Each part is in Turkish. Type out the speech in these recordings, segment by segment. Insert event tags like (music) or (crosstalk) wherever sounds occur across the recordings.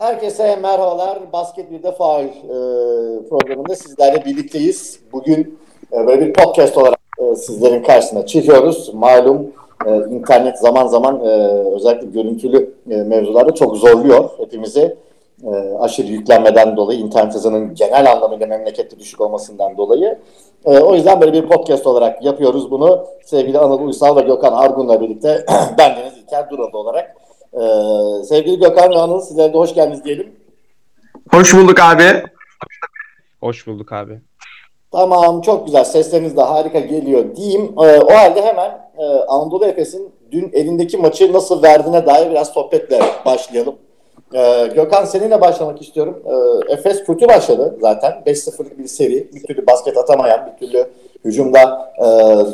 Herkese merhabalar. Basket bir de faal e, programında sizlerle birlikteyiz. Bugün e, böyle bir podcast olarak e, sizlerin karşısına çıkıyoruz. Malum e, internet zaman zaman e, özellikle görüntülü e, mevzularda çok zorluyor hepimizi. E, aşırı yüklenmeden dolayı, internet hızının genel anlamıyla memlekette düşük olmasından dolayı. E, o yüzden böyle bir podcast olarak yapıyoruz bunu. Sevgili Anadolu Uysal ve Gökhan Argun'la birlikte (clears throat) ben Deniz İlker Duralı olarak ee, sevgili Gökhan ve Anıl sizlere de hoş geldiniz diyelim. Hoş bulduk abi. Hoş bulduk abi. Tamam çok güzel sesleriniz de harika geliyor diyeyim. Ee, o halde hemen e, Anadolu Efes'in dün elindeki maçı nasıl verdiğine dair biraz sohbetle başlayalım. Ee, Gökhan seninle başlamak istiyorum. Ee, Efes kötü başladı zaten. 5-0'lık bir seri. Bir türlü basket atamayan, bir türlü hücumda e,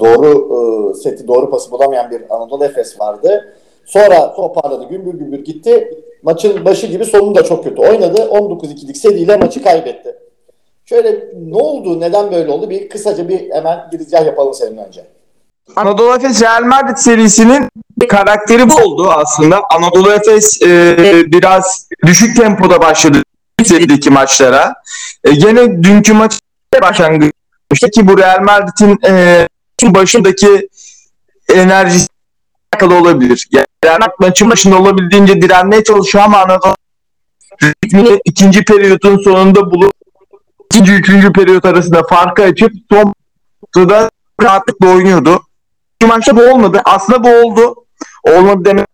doğru e, seti, doğru pası bulamayan bir Anadolu Efes vardı. Sonra toparladı. Gümbür gümbür gitti. Maçın başı gibi sonunu da çok kötü oynadı. 19-2'lik seriyle maçı kaybetti. Şöyle ne oldu? Neden böyle oldu? Bir kısaca bir hemen girizgah yapalım senin önce. Anadolu Efes Real Madrid serisinin karakteri bu oldu aslında. Anadolu Efes e, biraz düşük tempoda başladı serideki maçlara. E, gene dünkü maç başlangıçta ki bu Real Madrid'in e, başındaki enerjisi alakalı olabilir. Yani maçın başında olabildiğince direnmeye çalışıyor ama Anadolu ritmini ikinci periyotun sonunda bulup ikinci üçüncü periyot arasında farkı açıp son sırada rahatlıkla oynuyordu. Bu maçta bu olmadı. Aslında bu oldu. Olmadı demek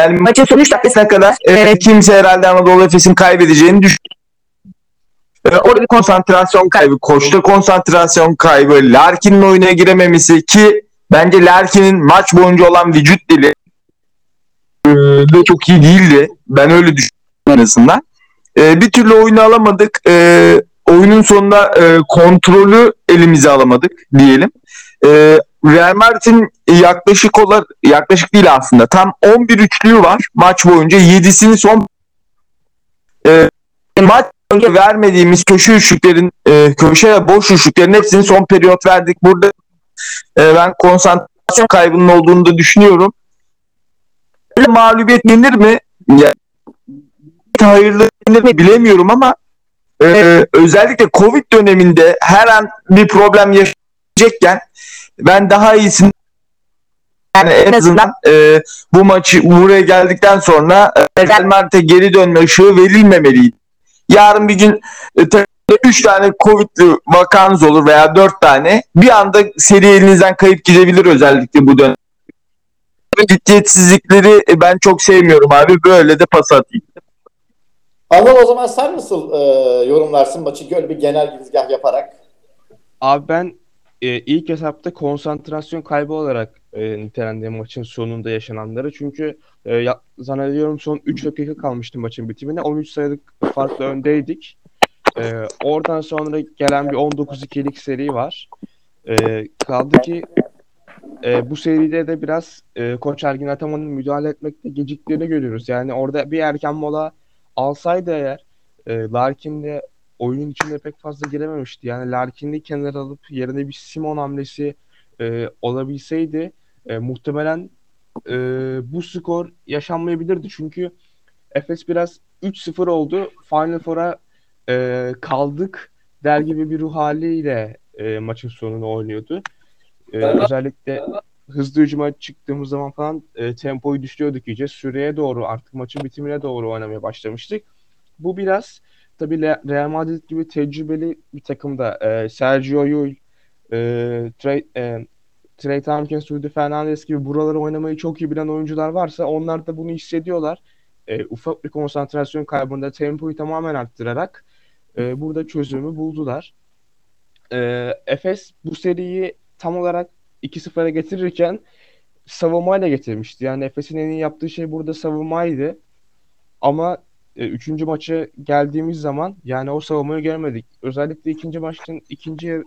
yani maçın son 3 dakikasına kadar e, kimse herhalde Anadolu Efes'in kaybedeceğini düşünüyor. E, orada bir konsantrasyon kaybı, koçta konsantrasyon kaybı, Larkin'in oyuna girememesi ki Bence Larkin'in maç boyunca olan vücut dili e, de çok iyi değildi. Ben öyle düşünüyorum en azından. E, bir türlü oyunu alamadık. E, oyunun sonunda e, kontrolü elimize alamadık diyelim. E, Real Madrid'in yaklaşık olarak yaklaşık değil aslında. Tam 11 üçlüğü var maç boyunca. 7'sini son e, maç boyunca vermediğimiz köşe üçlüklerin e, köşe boş üçlüklerin hepsini son periyot verdik. Burada e, ben konsantrasyon kaybının olduğunu da düşünüyorum. Böyle mağlubiyet yenir mi? Ya, hayırlı yenir mi bilemiyorum ama e, özellikle Covid döneminde her an bir problem yaşayacakken ben daha iyisini yani en azından e, bu maçı buraya geldikten sonra e, Real Madrid'e geri dönme ışığı verilmemeliydi. Yarın bir gün e, 3 tane Covid'li vakanız olur veya 4 tane bir anda seri elinizden kayıp gidebilir özellikle bu dönem. Ciddiyetsizlikleri e, ben çok sevmiyorum abi. Böyle de pas atayım. Anıl o zaman sen nasıl e, yorumlarsın maçı böyle bir genel girizgah yaparak? Abi ben e, ilk hesapta konsantrasyon kaybı olarak e, nitelendiğim maçın sonunda yaşananları. Çünkü e, ya, zannediyorum son 3 dakika kalmıştı maçın bitimine. 13 sayılık farklı öndeydik. Ee, oradan sonra gelen bir 19-2'lik seri var. Ee, kaldı ki e, bu seride de biraz e, Koç Ergin Ataman'ın müdahale etmekte geciktiğini görüyoruz. Yani orada bir erken mola alsaydı eğer e, Larkin de oyunun içinde pek fazla girememişti. Yani Larkin'i kenara alıp yerine bir Simon hamlesi e, olabilseydi e, muhtemelen e, bu skor yaşanmayabilirdi. Çünkü Efes biraz 3-0 oldu. Final Four'a e, kaldık der gibi bir ruh haliyle e, maçın sonunu oynuyordu. E, özellikle hızlı hücuma çıktığımız zaman falan e, tempoyu düşürüyorduk iyice. Süreye doğru artık maçın bitimine doğru oynamaya başlamıştık. Bu biraz tabii Real Madrid gibi tecrübeli bir takımda e, Sergio Llull, e, Trey, e, Trey Tompkins, Rudy Fernandez gibi buraları oynamayı çok iyi bilen oyuncular varsa onlar da bunu hissediyorlar. E, ufak bir konsantrasyon kaybında tempoyu tamamen arttırarak e, burada çözümü buldular. E, Efes bu seriyi tam olarak 2-0'a getirirken savunmayla getirmişti. Yani Efes'in en iyi yaptığı şey burada savunmaydı. Ama e, üçüncü maçı geldiğimiz zaman yani o savunmayı görmedik. Özellikle ikinci maçın ikinci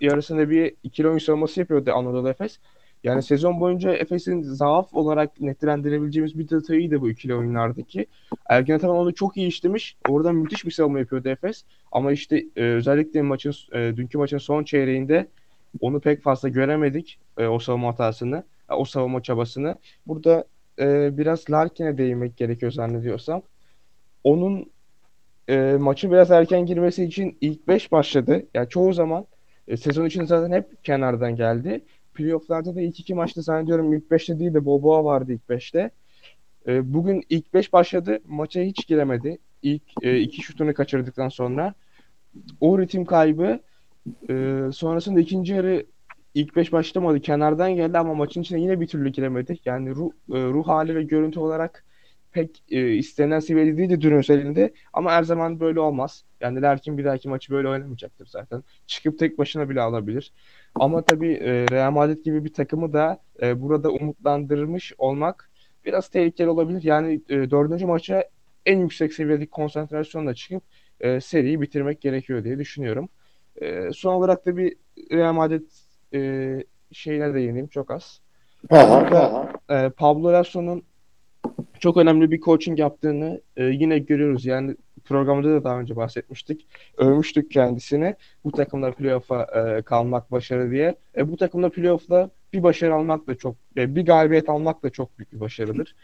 yarısında bir ikili oyun savunması yapıyordu Anadolu Efes. Yani sezon boyunca Efes'in zaaf olarak netlendirebileceğimiz bir detayıydı bu ikili oyunlardaki. Ergen Ataman onu çok iyi işlemiş. Orada müthiş bir savunma yapıyordu Efes. Ama işte e, özellikle maçın e, dünkü maçın son çeyreğinde onu pek fazla göremedik. E, o savunma hatasını, e, o savunma çabasını. Burada e, biraz Larkin'e değinmek gerekiyor zannediyorsam. Onun e, maçı biraz erken girmesi için ilk 5 başladı. Yani çoğu zaman e, sezon içinde zaten hep kenardan geldi. Playoff'larda da ilk iki maçta zannediyorum ilk 5'te değil de Boboa vardı ilk 5'te. E, bugün ilk 5 başladı. Maça hiç giremedi. İlk e, iki şutunu kaçırdıktan sonra. O ritim kaybı e, sonrasında ikinci yarı ilk 5 başlamadı. Kenardan geldi ama maçın içine yine bir türlü giremedi. Yani ruh, e, ruh hali ve görüntü olarak pek e, istenen seviyede değildi dün özelinde. Ama her zaman böyle olmaz. Yani Larkin bir dahaki maçı böyle oynamayacaktır zaten. Çıkıp tek başına bile alabilir. Ama tabii e, Real Madrid gibi bir takımı da e, burada umutlandırmış olmak biraz tehlikeli olabilir. Yani e, dördüncü maça en yüksek seviyedeki konsantrasyonla çıkıp e, seriyi bitirmek gerekiyor diye düşünüyorum. E, son olarak da bir Real Madrid e, şeyine değineyim çok az. Aha, E, Pablo Lasso'nun çok önemli bir coaching yaptığını e, yine görüyoruz. Yani programda da daha önce bahsetmiştik. Övmüştük kendisini. Bu takımda playoff'a e, kalmak başarı diye. E, bu takımda playoff'ta bir başarı almak da çok, e, bir galibiyet almak da çok büyük bir başarıdır.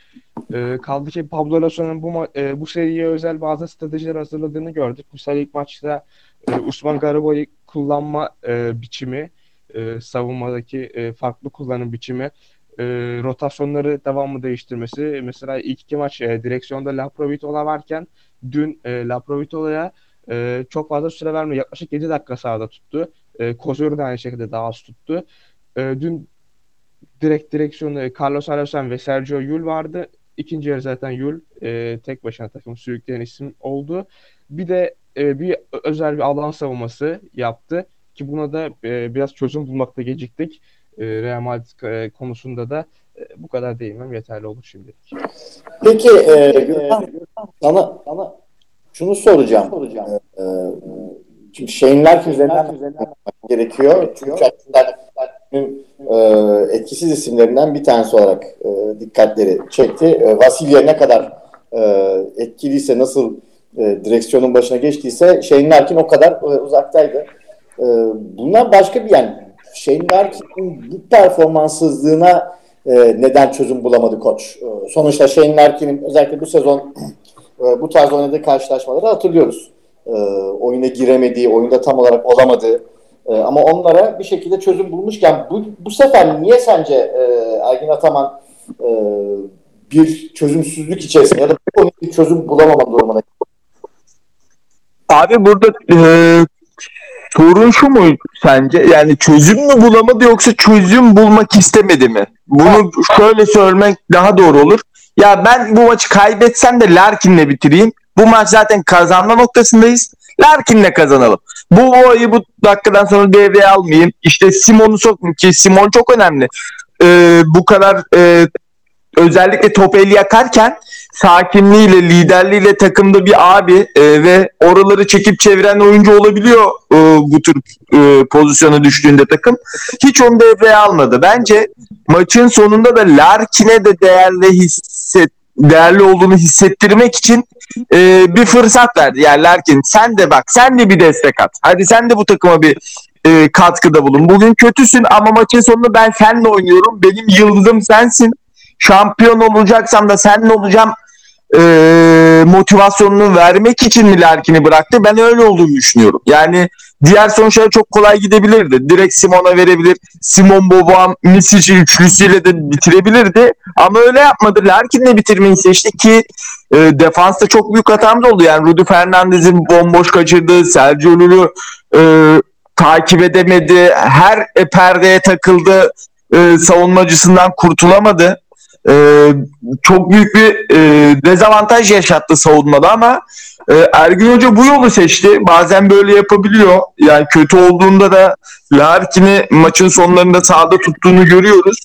E, kaldı ki Pablo Lasso'nun bu e, bu seriye özel bazı stratejiler hazırladığını gördük. Mesela ilk maçta e, Usman Garabo'yu kullanma e, biçimi, e, savunmadaki e, farklı kullanım biçimi, e, rotasyonları devamlı değiştirmesi. Mesela ilk iki maç e, direksiyonda Laprovitola varken dün e, Laprovitola'ya e, çok fazla süre vermiyor. Yaklaşık 7 dakika sahada tuttu. E, Kozur'u da aynı şekilde daha az tuttu. E, dün direkt direksiyonu e, Carlos Alocen ve Sergio Yul vardı. İkinci yarı zaten Yul e, tek başına takım sürükleyen isim oldu. Bir de e, bir özel bir alan savunması yaptı ki buna da e, biraz çözüm bulmakta geciktik. E, Real Madrid e, konusunda da e, bu kadar değinmem yeterli olur şimdilik. Peki e, Gürkan, sana, sana şunu soracağım. Şimdi Shane Larkin üzerinden gerekiyor. Çünkü aslında etkisiz isimlerinden bir tanesi olarak dikkatleri çekti. E, Vasilya ne kadar etkiliyse, nasıl direksiyonun başına geçtiyse Shane Larkin o kadar uzaktaydı. E, başka bir yani Shane Larkin'in bu performanssızlığına e, neden çözüm bulamadı koç? E, sonuçta Shane Larkin'in özellikle bu sezon e, bu tarz oynadığı karşılaşmaları hatırlıyoruz. E, oyuna giremediği, oyunda tam olarak olamadığı e, ama onlara bir şekilde çözüm bulmuşken bu, bu sefer niye sence e, Ergin Ataman e, bir çözümsüzlük içerisinde ya da bir çözüm bulamama durumuna Abi burada e, sorun şu mu sence? Yani çözüm mü bulamadı yoksa çözüm bulmak istemedi mi? Bunu şöyle söylemek daha doğru olur. Ya ben bu maçı kaybetsem de Larkin'le bitireyim. Bu maç zaten kazanma noktasındayız. Larkin'le kazanalım. Bu olayı bu dakikadan sonra devreye almayayım. İşte Simon'u sokmayayım ki Simon çok önemli. Ee, bu kadar e, özellikle top eli yakarken sakinliğiyle, liderliğiyle takımda bir abi e, ve oraları çekip çeviren oyuncu olabiliyor e, bu tür e, pozisyona düştüğünde takım. Hiç onu devreye almadı. Bence maçın sonunda da Larkin'e de değerli hisset değerli olduğunu hissettirmek için e, bir fırsat verdi. Yani Larkin sen de bak sen de bir destek at. Hadi sen de bu takıma bir e, katkıda bulun. Bugün kötüsün ama maçın sonunda ben seninle oynuyorum. Benim yıldızım sensin. Şampiyon olacaksam da seninle olacağım e, motivasyonunu vermek için mi Larkin'i bıraktı? Ben öyle olduğunu düşünüyorum. Yani diğer sonuçlara çok kolay gidebilirdi. Direkt Simon'a verebilir. Simon Boban, Misic üçlüsüyle de bitirebilirdi. Ama öyle yapmadı. Larkin'le bitirmeyi seçti ki e, defansta çok büyük hatamız oldu. Yani Rudy Fernandez'in bomboş kaçırdığı, Sergio Lulu e, takip edemedi. Her e, perdeye takıldı. E, savunmacısından kurtulamadı. E, çok büyük bir e, dezavantaj yaşattı savunmada ama e, Ergün Hoca bu yolu seçti. Bazen böyle yapabiliyor. Yani kötü olduğunda da Larkin'i maçın sonlarında sahada tuttuğunu görüyoruz.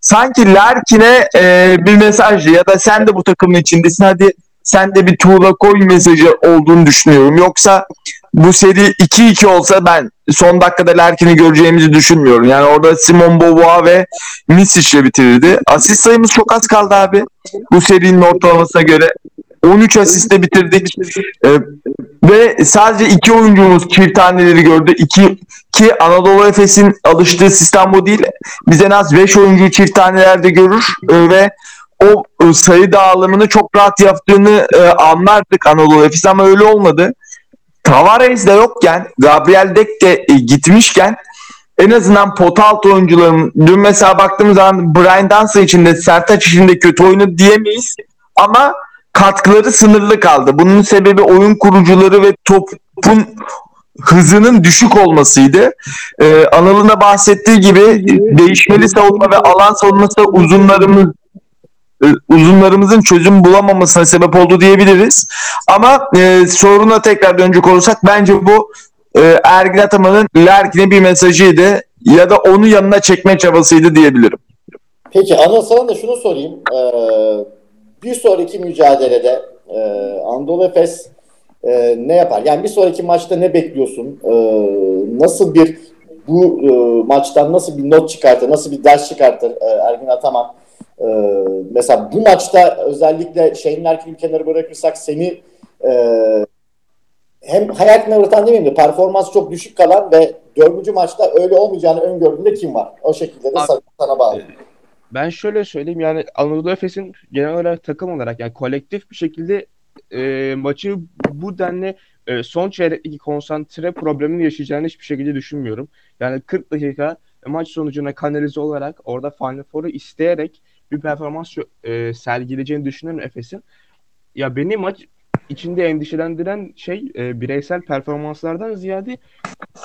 Sanki Larkin'e e, bir mesaj ya da sen de bu takımın içindesin hadi sen de bir tuğla koy mesajı olduğunu düşünüyorum. Yoksa bu seri 2-2 olsa ben son dakikada Larkin'i göreceğimizi düşünmüyorum. Yani orada Simon Boboa ve Misic'le bitirirdi. Asist sayımız çok az kaldı abi. Bu serinin ortalamasına göre. 13 asiste bitirdik. Ee, ve sadece iki oyuncumuz çift taneleri gördü. İki, ki Anadolu Efes'in alıştığı sistem bu değil. Biz en az 5 oyuncuyu çift tanelerde görür ee, ve o e, sayı dağılımını çok rahat yaptığını e, anlardık Anadolu Efes ama öyle olmadı. Tavares de yokken, Gabriel Dek de e, gitmişken en azından pot altı oyuncuların dün mesela baktığımız zaman Brian Dancer için de Sertaç için de kötü oyunu diyemeyiz ama katkıları sınırlı kaldı. Bunun sebebi oyun kurucuları ve topun hızının düşük olmasıydı. Ee, Anıl'ın da bahsettiği gibi değişmeli savunma ve alan savunması uzunlarımız uzunlarımızın çözüm bulamamasına sebep oldu diyebiliriz. Ama e, soruna tekrar dönecek olursak bence bu e, Ergin Ataman'ın Larkin'e bir mesajıydı ya da onu yanına çekme çabasıydı diyebilirim. Peki Anıl sana da şunu sorayım. Ee, bir sonraki mücadelede e, Anadolu Efes e, ne yapar? Yani bir sonraki maçta ne bekliyorsun? E, nasıl bir bu e, maçtan nasıl bir not çıkartır? Nasıl bir ders çıkartır e, Ergin Ataman? E, mesela bu maçta özellikle Shane Larkin'i kenara bırakırsak seni e, hem hayal kırıklığına uğratan demeyeyim de performans çok düşük kalan ve dördüncü maçta öyle olmayacağını öngördüğünde kim var? O şekilde de Abi, sana, sana bağlı. Ben şöyle söyleyeyim yani Anadolu Efes'in genel olarak takım olarak yani kolektif bir şekilde e, maçı bu denli e, son çeyrekteki konsantre problemini yaşayacağını hiçbir şekilde düşünmüyorum. Yani 40 dakika maç sonucuna kanalize olarak orada Final Four'u isteyerek bir performans e, sergileyeceğini düşünüyorum Efes'in. Ya beni maç içinde endişelendiren şey e, bireysel performanslardan ziyade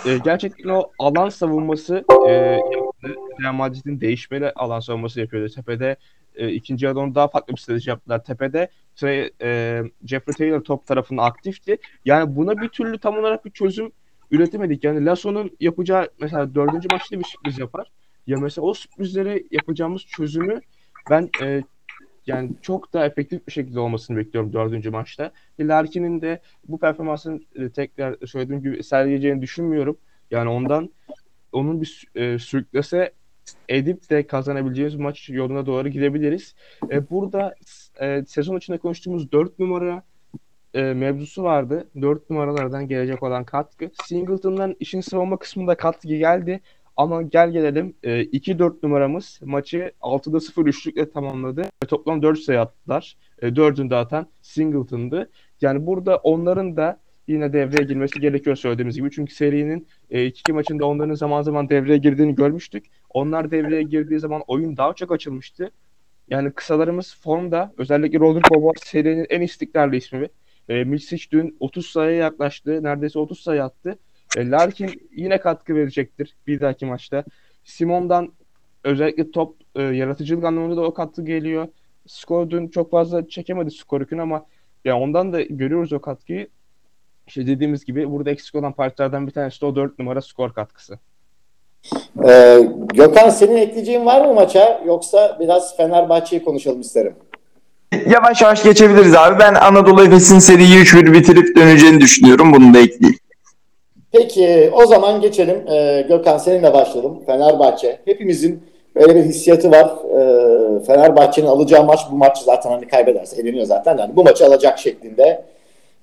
e, gerçekten o alan savunması e, Madrid'in değişmeli alan savunması yapıyordu. Tepede e, ikinci yarıda onu daha farklı bir strateji yaptılar. Tepede Trey, e, Jeffrey Taylor top tarafında aktifti. Yani buna bir türlü tam olarak bir çözüm üretemedik. Yani Lasso'nun yapacağı mesela dördüncü maçta bir sürpriz yapar. Ya mesela o sürprizlere yapacağımız çözümü ben e, yani çok daha efektif bir şekilde olmasını bekliyorum dördüncü maçta. Larkin'in de bu performansını e, tekrar söylediğim gibi sergileyeceğini düşünmüyorum. Yani ondan onun bir e, sürüklese edip de kazanabileceğimiz maç yoluna doğru gidebiliriz. E, burada e, sezon içinde konuştuğumuz 4 numara e, mevzusu vardı. 4 numaralardan gelecek olan katkı. Singleton'dan işin savunma kısmında katkı geldi. Ama gel gelelim e, 2-4 numaramız maçı 6'da 0 üçlükle tamamladı. Ve toplam 4 sayı attılar. E, 4'ünü de Singleton'dı. Yani burada onların da yine devreye girmesi gerekiyor söylediğimiz gibi. Çünkü serinin e, iki maçında onların zaman zaman devreye girdiğini görmüştük. Onlar devreye girdiği zaman oyun daha çok açılmıştı. Yani kısalarımız formda. Özellikle Rodrigo Boboa serinin en istikrarlı ismi. E, Milsic dün 30 sayıya yaklaştı. Neredeyse 30 sayı attı. E, Larkin yine katkı verecektir bir dahaki maçta. Simon'dan özellikle top e, yaratıcılık anlamında da o katkı geliyor. Skor dün çok fazla çekemedi skor yükünü ama yani ondan da görüyoruz o katkıyı. İşte dediğimiz gibi burada eksik olan partilerden bir tanesi de o 4 numara skor katkısı. Ee, Gökhan senin ekleyeceğin var mı maça yoksa biraz Fenerbahçe'yi konuşalım isterim. Yavaş yavaş geçebiliriz abi. Ben Anadolu Efes'in seriyi 3-1 bitirip döneceğini düşünüyorum. Bunu da ekleyeyim. Peki o zaman geçelim. Ee, Gökhan seninle başlayalım. Fenerbahçe. Hepimizin böyle bir hissiyatı var. Ee, Fenerbahçe'nin alacağı maç bu maç zaten hani kaybederse eleniyor zaten. Yani bu maçı alacak şeklinde.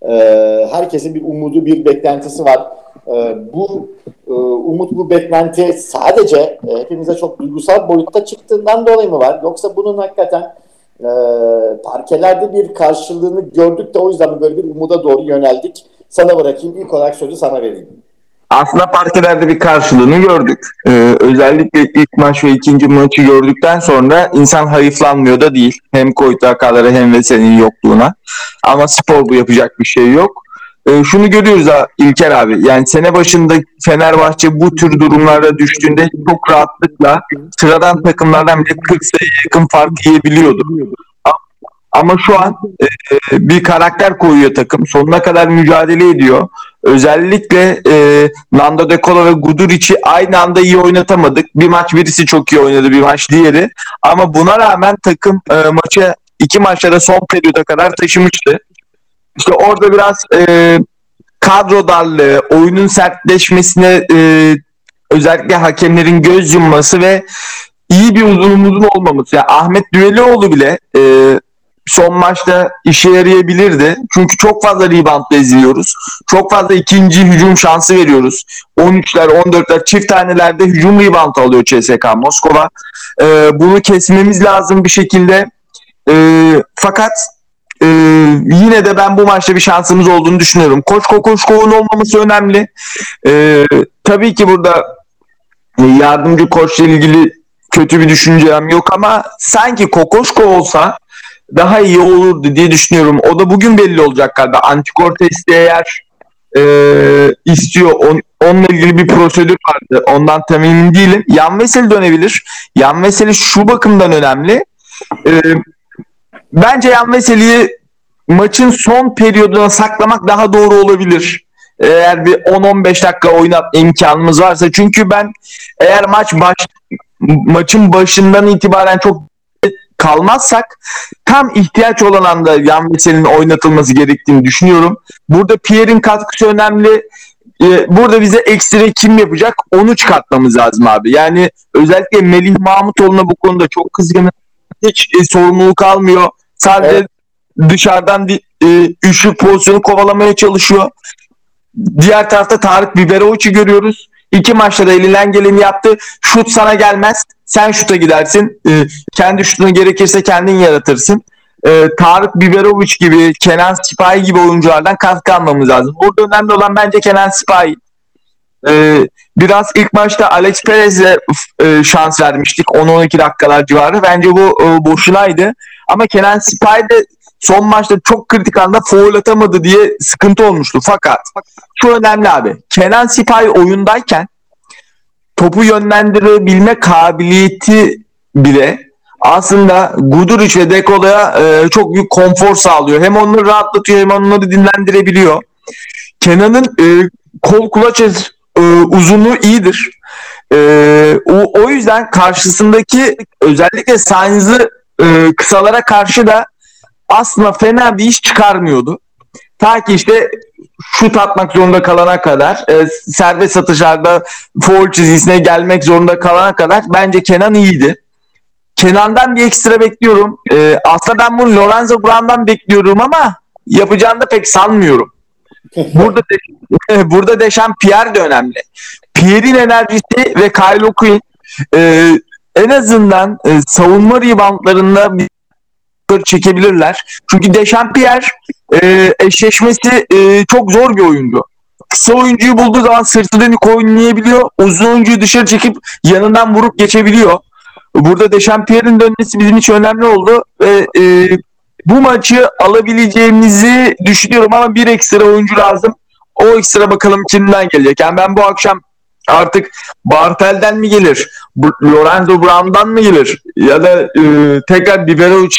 Ee, herkesin bir umudu, bir beklentisi var. Ee, bu e, umut, bu beklenti sadece e, hepimize çok duygusal boyutta çıktığından dolayı mı var? Yoksa bunun hakikaten e, parkelerde bir karşılığını gördük de o yüzden böyle bir umuda doğru yöneldik. Sana bırakayım. İlk olarak sözü sana vereyim. Aslında parkelerde bir karşılığını gördük. Ee, özellikle ilk maç ve ikinci maçı gördükten sonra insan hayıflanmıyor da değil. Hem Koyta hakaları hem Vesel'in yokluğuna. Ama spor bu yapacak bir şey yok. Ee, şunu görüyoruz ha, İlker abi. Yani sene başında Fenerbahçe bu tür durumlarda düştüğünde çok rahatlıkla sıradan takımlardan bile 40 sayı yakın fark yiyebiliyordu. Ama şu an e, bir karakter koyuyor takım. Sonuna kadar mücadele ediyor. Özellikle e, Nando De Colo ve Guduric'i aynı anda iyi oynatamadık. Bir maç birisi çok iyi oynadı, bir maç diğeri. Ama buna rağmen takım e, maçı iki maçlara son periyoda kadar taşımıştı. İşte orada biraz e, kadro darlığı, oyunun sertleşmesine e, özellikle hakemlerin göz yumması ve iyi bir uzunumuzun olmaması. Yani Ahmet Düelioğlu bile e, son maçta işe yarayabilirdi. Çünkü çok fazla reboundla izliyoruz. Çok fazla ikinci hücum şansı veriyoruz. 13'ler, 14'ler çift tanelerde hücum rebound alıyor CSK Moskova. Ee, bunu kesmemiz lazım bir şekilde. E, fakat e, yine de ben bu maçta bir şansımız olduğunu düşünüyorum. Koç Kokoşkov'un olmaması önemli. E, tabii ki burada yardımcı koçla ilgili kötü bir düşüncem yok ama sanki Kokoşko olsa daha iyi olurdu diye düşünüyorum. O da bugün belli olacak galiba. Antikor testi eğer e, istiyor. On, onunla ilgili bir prosedür vardı. Ondan tam emin değilim. Yan Veseli dönebilir. Yan Veseli şu bakımdan önemli. E, bence Yan Veseli'yi maçın son periyoduna saklamak daha doğru olabilir. Eğer bir 10-15 dakika oynat imkanımız varsa. Çünkü ben eğer maç baş maçın başından itibaren çok kalmazsak tam ihtiyaç olan anda Yan Veseli'nin oynatılması gerektiğini düşünüyorum. Burada Pierre'in katkısı önemli. Ee, Burada bize ekstra kim yapacak onu çıkartmamız lazım abi. Yani özellikle Melih Mahmutoğlu'na bu konuda çok kızgınım. Hiç e, sorumluluk almıyor. Sadece Evet. dışarıdan bir e, üçlük pozisyonu kovalamaya çalışıyor. Diğer tarafta Tarık Biberoviç'i görüyoruz. İki maçta da elinden geleni yaptı. Şut sana gelmez. Sen şuta gidersin. Ee, kendi şutunu gerekirse kendin yaratırsın. Ee, Tarık Biberoviç gibi, Kenan Sipahi gibi oyunculardan katkı almamız lazım. Burada önemli olan bence Kenan Sipahi. Ee, biraz ilk maçta Alex Perez'e e, şans vermiştik. 10-12 dakikalar civarı. Bence bu e, boşunaydı. Ama Kenan Sipahi de son maçta çok kritik anda foul atamadı diye sıkıntı olmuştu. Fakat şu önemli abi. Kenan Sipahi oyundayken topu yönlendirebilme kabiliyeti bile aslında Guduric ve Dekola'ya e, çok büyük konfor sağlıyor. Hem onları rahatlatıyor hem onları dinlendirebiliyor. Kenan'ın e, kol kulaç e, uzunluğu iyidir. E, o, o yüzden karşısındaki özellikle Sainz'ı e, kısalara karşı da aslında fena bir iş çıkarmıyordu. Ta ki işte şut atmak zorunda kalana kadar, e, serbest atışlarda foul çizgisine gelmek zorunda kalana kadar bence Kenan iyiydi. Kenan'dan bir ekstra bekliyorum. E, aslında ben bunu Lorenzo Brown'dan bekliyorum ama yapacağını da pek sanmıyorum. (laughs) Burada de, (laughs) burada Deşan Pierre de önemli. Pierre'in enerjisi ve Kyle O'Quinn e, en azından e, savunma reboundlarında bir çekebilirler. Çünkü Dechampierre e, eşleşmesi e, çok zor bir oyuncu. Kısa oyuncuyu bulduğu zaman sırtı dönük oynayabiliyor. Uzun oyuncuyu dışarı çekip yanından vurup geçebiliyor. Burada Dechampierre'in dönmesi bizim için önemli oldu. Ve e, bu maçı alabileceğimizi düşünüyorum ama bir ekstra oyuncu lazım. O ekstra bakalım kimden gelecek. Yani ben bu akşam artık Bartel'den mi gelir? Lorenzo Brown'dan mı gelir? Ya da e, tekrar Biberovic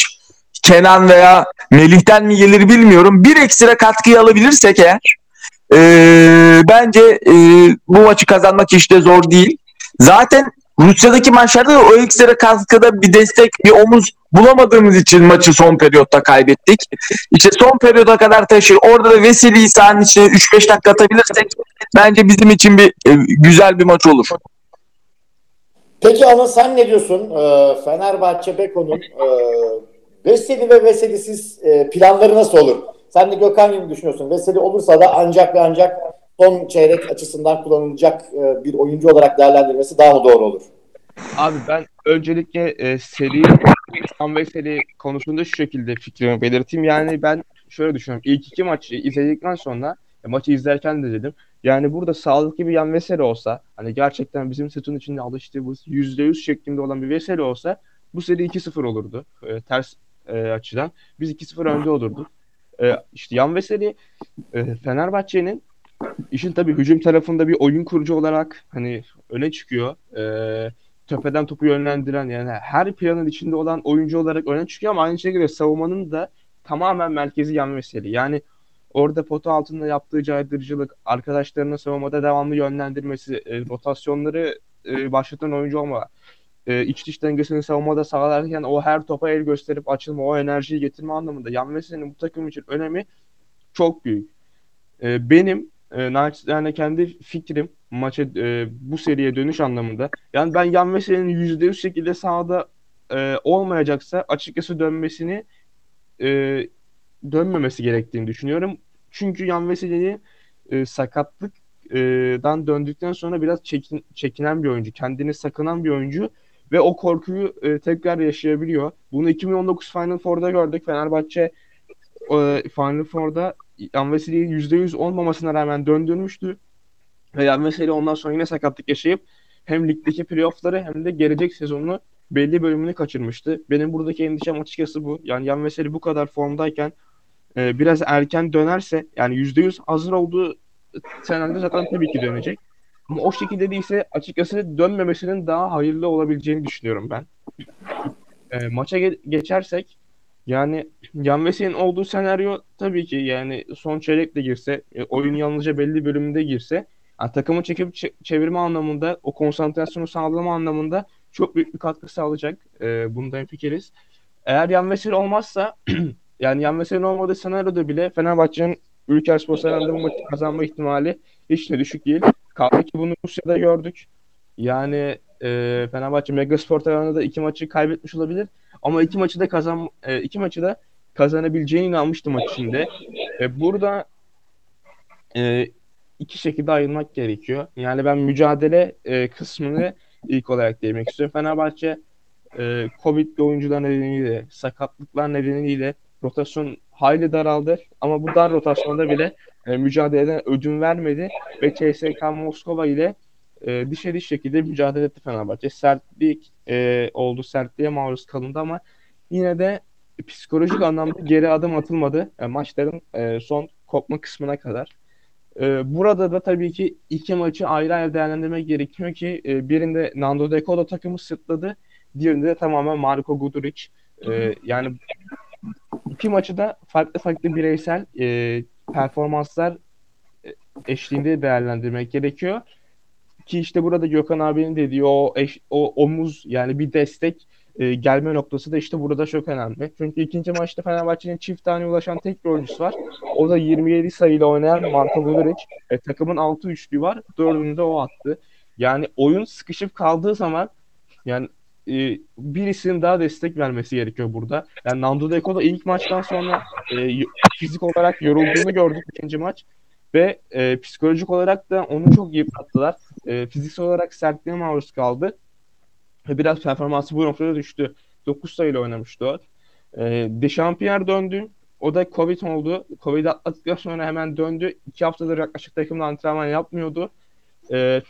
Kenan veya Melih'ten mi gelir bilmiyorum. Bir ekstra katkıyı alabilirsek eğer e, bence e, bu maçı kazanmak hiç de zor değil. Zaten Rusya'daki maçlarda da o ekstra katkıda bir destek, bir omuz bulamadığımız için maçı son periyotta kaybettik. İşte son periyoda kadar taşır. Orada da Veseli'yi sahanın içine 3-5 dakika atabilirsek bence bizim için bir e, güzel bir maç olur. Peki Anıl sen ne diyorsun? Ee, Fenerbahçe Beko'nun e, Veseli ve Veselisiz e, planları nasıl olur? Sen de Gökhan gibi düşünüyorsun. Veseli olursa da ancak ve ancak son çeyrek açısından kullanılacak e, bir oyuncu olarak değerlendirmesi daha mı doğru olur? Abi ben öncelikle e, seri Sam ve seri konusunda şu şekilde fikrimi belirteyim. Yani ben şöyle düşünüyorum. İlk iki maçı izledikten sonra e, maçı izlerken de dedim. Yani burada sağlıklı bir yan Veseli olsa hani gerçekten bizim setun içinde alıştığımız %100 şeklinde olan bir Veseli olsa bu seri 2-0 olurdu. E, ters e, açıdan. Biz 2-0 önde olurduk. E, işte yan Veseli e, Fenerbahçe'nin işin tabii hücum tarafında bir oyun kurucu olarak hani öne çıkıyor. E, tepeden topu yönlendiren yani her planın içinde olan oyuncu olarak öne çıkıyor ama aynı şekilde savunmanın da tamamen merkezi yan mesele. Yani orada pota altında yaptığı caydırıcılık, arkadaşlarını savunmada devamlı yönlendirmesi, e, rotasyonları e, başlatan oyuncu olma, e, iç dış dengesini savunmada sağlarken o her topa el gösterip açılma, o enerjiyi getirme anlamında yan meselenin bu takım için önemi çok büyük. E, benim e, naçizane kendi fikrim maça e, bu seriye dönüş anlamında. Yani ben Yan Veseli'nin %100 şekilde sahada e, olmayacaksa açıkçası dönmesini e, dönmemesi gerektiğini düşünüyorum. Çünkü Yan Veseli e, sakatlıktan döndükten sonra biraz çekin, çekinen bir oyuncu. Kendini sakınan bir oyuncu. Ve o korkuyu e, tekrar yaşayabiliyor. Bunu 2019 Final Four'da gördük. Fenerbahçe e, Final Four'da Yan Veseli'yi %100 olmamasına rağmen döndürmüştü. Ve Yan Veseli ondan sonra yine sakatlık yaşayıp hem ligdeki playoff'ları hem de gelecek sezonunu belli bölümünü kaçırmıştı. Benim buradaki endişem açıkçası bu. Yani Yan Veseli bu kadar formdayken e, biraz erken dönerse yani %100 hazır olduğu senaryoda zaten tabii ki dönecek. Ama o şekilde değilse açıkçası dönmemesinin daha hayırlı olabileceğini düşünüyorum ben. E, maça ge- geçersek yani Yan Veseli'nin olduğu senaryo tabii ki yani son çeyrekle girse, e, oyun yalnızca belli bölümünde girse yani takımı çekip ç- çevirme anlamında, o konsantrasyonu sağlama anlamında çok büyük bir katkı sağlayacak. E, bundan fikiriz. Eğer Yan Veseli olmazsa (clears throat) yani Yan Veseli'nin olmadığı senaryoda bile Fenerbahçe'nin Ülker Spor maçı kazanma ihtimali hiç de düşük değil. Kaldı ki bunu Rusya'da gördük. Yani e, Fenerbahçe Megaspor Sarayı'nda da iki maçı kaybetmiş olabilir. Ama iki maçı da kazan e, iki maçı da kazanabileceğine inanmıştım maç içinde. E, burada e, iki şekilde ayrılmak gerekiyor. Yani ben mücadele e, kısmını ilk olarak değinmek istiyorum. Fenerbahçe e, Covid'li oyuncular nedeniyle, sakatlıklar nedeniyle rotasyon hayli daraldı. Ama bu dar rotasyonda bile e, mücadeleden ödün vermedi ve CSK Moskova ile e, dişe diş şekilde mücadele etti Fenerbahçe. Sertlik e, oldu, sertliğe maruz kalındı ama yine de psikolojik anlamda geri adım atılmadı e, maçların e, son kopma kısmına kadar. E, burada da tabii ki iki maçı ayrı ayrı değerlendirmek gerekiyor ki e, birinde Nando De Colo takımı sırtladı, diğerinde de tamamen Marko Guduric. E, yani iki maçı da farklı farklı bireysel e, performanslar e, eşliğinde değerlendirmek gerekiyor. Ki işte burada Gökhan abinin dediği o, eş, o omuz yani bir destek e, gelme noktası da işte burada çok önemli. Çünkü ikinci maçta Fenerbahçe'nin çift tane ulaşan tek bir oyuncusu var. O da 27 sayıyla oynayan Marko Guduric. E, takımın 6 üçlü var. Dördünü de o attı. Yani oyun sıkışıp kaldığı zaman yani e, birisinin daha destek vermesi gerekiyor burada. Yani Nando De Colo ilk maçtan sonra e, fizik olarak yorulduğunu gördük ikinci maç ve e, psikolojik olarak da onu çok yıprattılar. E, fiziksel olarak sertliğe maruz kaldı ve biraz performansı bu noktada düştü. 9 sayıyla oynamıştı o. E, Dechampierre döndü. O da Covid oldu. Covid atlattıktan sonra hemen döndü. İki haftadır yaklaşık takımda antrenman yapmıyordu. E,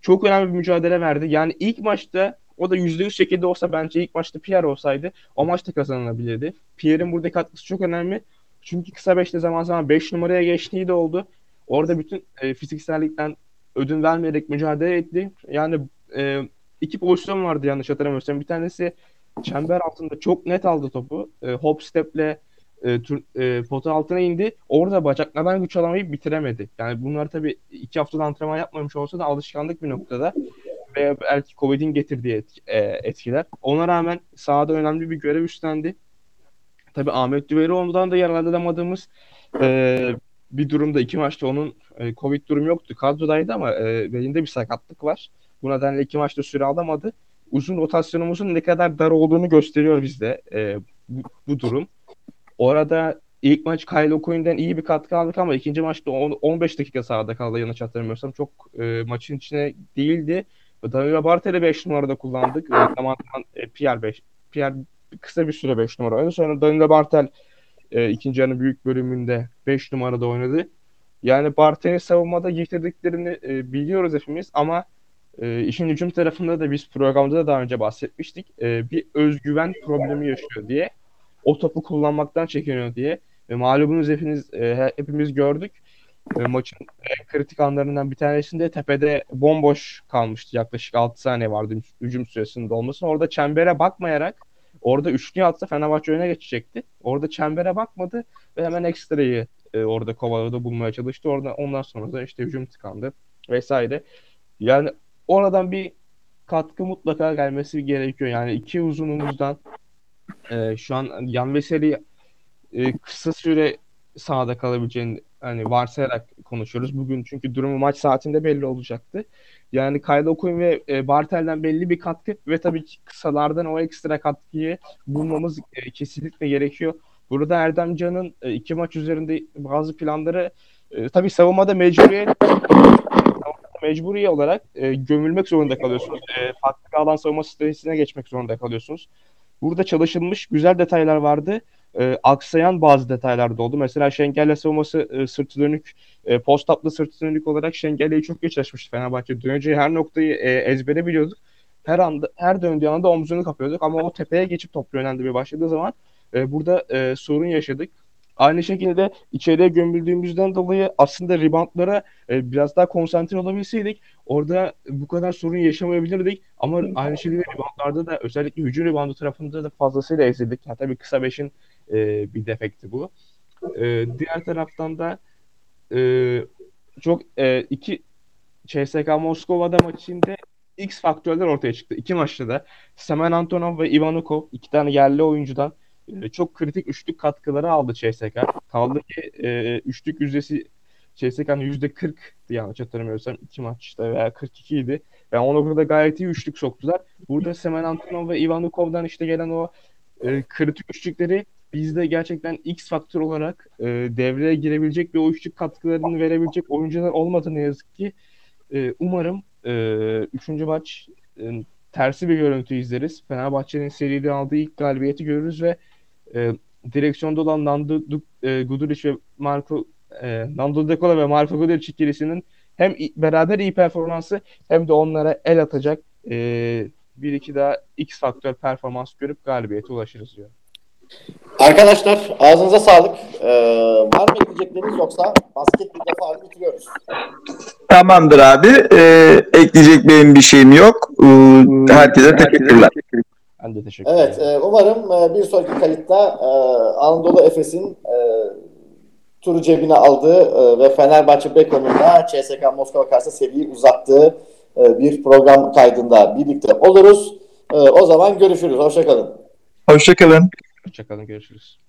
çok önemli bir mücadele verdi. Yani ilk maçta o da %100 şekilde olsa bence ilk maçta Pierre olsaydı o maçta kazanılabilirdi. Pierre'in buradaki katkısı çok önemli. Çünkü kısa beşte zaman zaman 5 numaraya geçtiği de oldu. Orada bütün e, fiziksellikten ödün vermeyerek mücadele etti. Yani e, iki pozisyon vardı yanlış hatırlamıyorsam. Bir tanesi çember altında çok net aldı topu. E, hop step'le e, tur, e, altına indi. Orada bacaklardan güç alamayıp bitiremedi. Yani bunlar tabii iki haftada antrenman yapmamış olsa da alışkanlık bir noktada ve belki Covid'in getirdiği etki, e, etkiler. Ona rağmen sahada önemli bir görev üstlendi. Tabii Ahmet Düverioğlu'ndan da yararlanamadığımız e, bir durumda iki maçta onun e, Covid durumu yoktu. Kadrodaydı ama e, belinde bir sakatlık var. Bu nedenle iki maçta süre alamadı. Uzun rotasyonumuzun ne kadar dar olduğunu gösteriyor bizde e, bu, bu durum. Orada ilk maç Kyle O'Quinn'den iyi bir katkı aldık ama ikinci maçta 10, 15 dakika sahada kaldı yanlış hatırlamıyorsam. Çok e, maçın içine değildi. Danilo Bartel'i 5 numarada kullandık. E, zaman zaman e, Pierre 5. Pierre kısa bir süre 5 numara oynadı. Sonra Danilo Bartel e, ikinci yarının büyük bölümünde 5 numarada oynadı. Yani Bartel'in savunmada getirdiklerini e, biliyoruz hepimiz ama e, işin hücum tarafında da biz programda da daha önce bahsetmiştik. E, bir özgüven problemi yaşıyor diye. O topu kullanmaktan çekiniyor diye. Ve malumunuz hepiniz e, hepimiz gördük. E, maçın en kritik anlarından bir tanesinde tepede bomboş kalmıştı. Yaklaşık 6 saniye vardı hücum süresinin olmasına. Orada çembere bakmayarak orada üçlü atsa Fenerbahçe öne geçecekti. Orada çembere bakmadı ve hemen ekstrayı e, orada kovalada bulmaya çalıştı. Orada ondan sonra da işte hücum tıkandı vesaire. Yani oradan bir katkı mutlaka gelmesi gerekiyor. Yani iki uzunumuzdan e, şu an Yan Veseli e, kısa süre sahada kalabileceğini hani varsayarak konuşuyoruz. Bugün çünkü durumu maç saatinde belli olacaktı. Yani Kyle O'Quinn ve e, Bartel'den belli bir katkı ve tabii ki kısalardan o ekstra katkıyı bulmamız e, kesinlikle gerekiyor. Burada Erdem Can'ın e, iki maç üzerinde bazı planları e, tabii savunmada mecburiyet mecburi olarak e, gömülmek zorunda kalıyorsunuz. E, farklı alan savunma stratejisine geçmek zorunda kalıyorsunuz. Burada çalışılmış güzel detaylar vardı. E, aksayan bazı detaylar da oldu. Mesela Şengel'le savunması e, sırtı dönük, e, post up'lı sırtı dönük olarak Şengel'le çok geç açmıştı Fenerbahçe. Döneceği her noktayı e, ezbere biliyorduk. Her anda her döndüğü anda omzunu kapıyorduk ama o tepeye geçip topla yönlendirmeye başladığı zaman e, burada e, sorun yaşadık. Aynı şekilde içeriye gömüldüğümüzden dolayı aslında reboundlara e, biraz daha konsantre olabilseydik orada bu kadar sorun yaşamayabilirdik. Ama aynı şekilde reboundlarda da özellikle hücum reboundu tarafında da fazlasıyla ezildik. Yani tabii kısa beşin e, bir defekti bu. E, diğer taraftan da e, çok e, iki CSK Moskova'da maçında X faktörler ortaya çıktı. İki maçta da Semen Antonov ve Ivanukov iki tane yerli oyuncudan e, çok kritik üçlük katkıları aldı CSK. Kaldı ki e, üçlük yüzdesi CSK'nın yüzde 40 yanlış hatırlamıyorsam iki maçta veya 42 idi. Ve o noktada gayet iyi üçlük soktular. Burada Semen Antonov ve Ivanukov'dan işte gelen o e, kritik üçlükleri bizde gerçekten X faktör olarak e, devreye girebilecek bir o üçlük katkılarını verebilecek oyuncular olmadı ne yazık ki. E, umarım e, üçüncü maç e, tersi bir görüntü izleriz. Fenerbahçe'nin seride aldığı ilk galibiyeti görürüz ve e, direksiyonda olan Nando Du- e, Guduric ve Marco e, Nando De Cola ve Marco Guduric ikilisinin hem beraber iyi performansı hem de onlara el atacak e, bir iki daha X faktör performans görüp galibiyete ulaşırız diyor. Arkadaşlar ağzınıza sağlık. Ee, var mı ekleyecekleriniz yoksa basket bir defa bitiriyoruz. Tamamdır abi. Ee, ekleyecek benim bir şeyim yok. Ee, herkese teşekkürler. Ben de teşekkür Evet, ederim. e, umarım e, bir sonraki kayıtta e, Anadolu Efes'in e, turu cebine aldığı e, ve Fenerbahçe Beko'nun da CSKA Moskova karşısında seriyi uzattığı e, bir program kaydında birlikte oluruz. E, o zaman görüşürüz. Hoşçakalın. Hoşçakalın. Hoşçakalın görüşürüz.